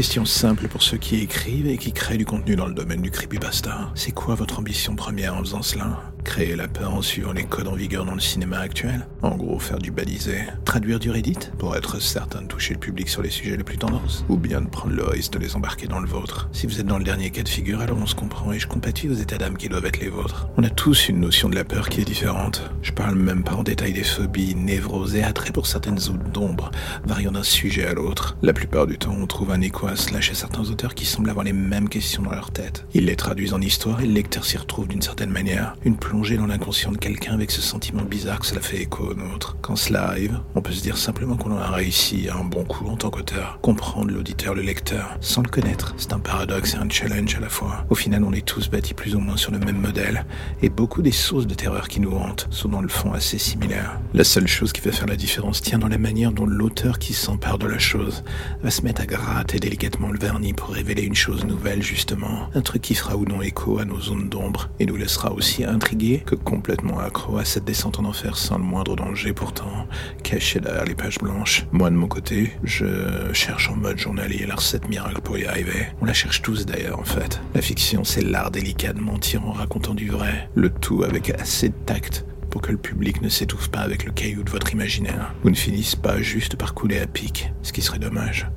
Question simple pour ceux qui écrivent et qui créent du contenu dans le domaine du creepypasta. C'est quoi votre ambition première en faisant cela? Créer la peur en suivant les codes en vigueur dans le cinéma actuel En gros, faire du balisé Traduire du Reddit Pour être certain de toucher le public sur les sujets les plus tendances Ou bien de prendre le risque de les embarquer dans le vôtre Si vous êtes dans le dernier cas de figure, alors on se comprend et je compatis aux états d'âme qui doivent être les vôtres. On a tous une notion de la peur qui est différente. Je parle même pas en détail des phobies, névroses et attraits pour certaines zones d'ombre, variant d'un sujet à l'autre. La plupart du temps, on trouve un écho à cela chez certains auteurs qui semblent avoir les mêmes questions dans leur tête. Ils les traduisent en histoire et le lecteur s'y retrouve d'une certaine manière. Une plongée dans l'inconscient de quelqu'un avec ce sentiment bizarre que cela fait écho au nôtre. Quand cela arrive, on peut se dire simplement qu'on a réussi à un bon coup en tant qu'auteur. Comprendre l'auditeur, le lecteur, sans le connaître. C'est un paradoxe et un challenge à la fois. Au final, on est tous bâtis plus ou moins sur le même modèle, et beaucoup des sources de terreur qui nous hantent sont dans le fond assez similaires. La seule chose qui va faire la différence tient dans la manière dont l'auteur qui s'empare de la chose va se mettre à gratter délicatement le vernis pour révéler une chose nouvelle justement, un truc qui fera ou non écho à nos zones d'ombre, et nous laissera aussi intrigués que complètement accro à cette descente en enfer sans le moindre danger pourtant, caché derrière les pages blanches. Moi de mon côté, je cherche en mode journalier la recette miracle pour y arriver. On la cherche tous d'ailleurs en fait. La fiction c'est l'art délicat de mentir en racontant du vrai, le tout avec assez de tact pour que le public ne s'étouffe pas avec le caillou de votre imaginaire. Vous ne finissez pas juste par couler à pic, ce qui serait dommage.